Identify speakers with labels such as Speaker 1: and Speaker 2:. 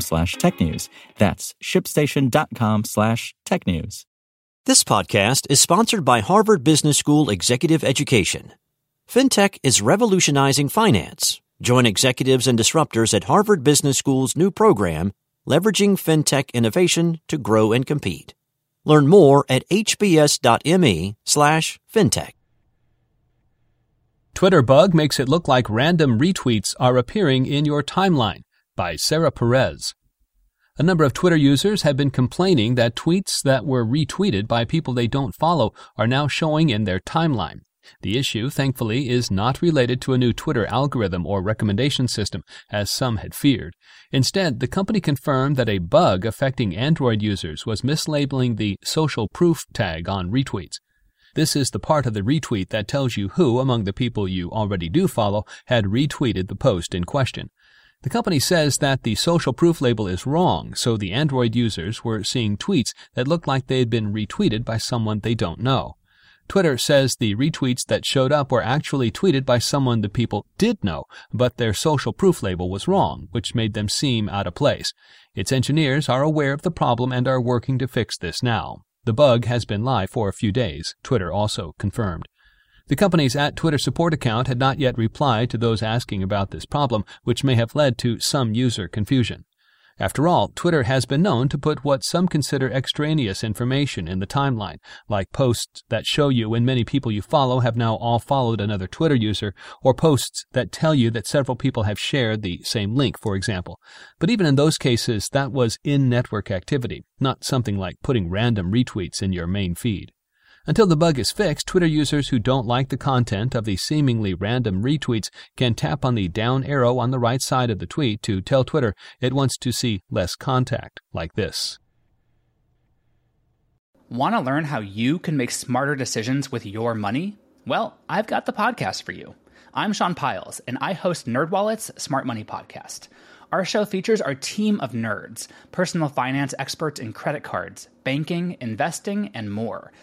Speaker 1: slash technews. That's shipstation.com slash technews.
Speaker 2: This podcast is sponsored by Harvard Business School Executive Education. FinTech is revolutionizing finance. Join executives and disruptors at Harvard Business School's new program, Leveraging FinTech Innovation to Grow and Compete. Learn more at hbs.me slash fintech.
Speaker 3: Twitter bug makes it look like random retweets are appearing in your timeline by Sarah Perez. A number of Twitter users have been complaining that tweets that were retweeted by people they don't follow are now showing in their timeline. The issue, thankfully, is not related to a new Twitter algorithm or recommendation system, as some had feared. Instead, the company confirmed that a bug affecting Android users was mislabeling the social proof tag on retweets. This is the part of the retweet that tells you who, among the people you already do follow, had retweeted the post in question. The company says that the social proof label is wrong, so the Android users were seeing tweets that looked like they had been retweeted by someone they don't know. Twitter says the retweets that showed up were actually tweeted by someone the people did know, but their social proof label was wrong, which made them seem out of place. Its engineers are aware of the problem and are working to fix this now. The bug has been live for a few days, Twitter also confirmed. The company's at Twitter support account had not yet replied to those asking about this problem, which may have led to some user confusion. After all, Twitter has been known to put what some consider extraneous information in the timeline, like posts that show you when many people you follow have now all followed another Twitter user, or posts that tell you that several people have shared the same link, for example. But even in those cases, that was in network activity, not something like putting random retweets in your main feed. Until the bug is fixed, Twitter users who don't like the content of the seemingly random retweets can tap on the down arrow on the right side of the tweet to tell Twitter it wants to see less contact, like this.
Speaker 4: Want to learn how you can make smarter decisions with your money? Well, I've got the podcast for you. I'm Sean Pyles, and I host NerdWallet's Smart Money Podcast. Our show features our team of nerds, personal finance experts in credit cards, banking, investing, and more –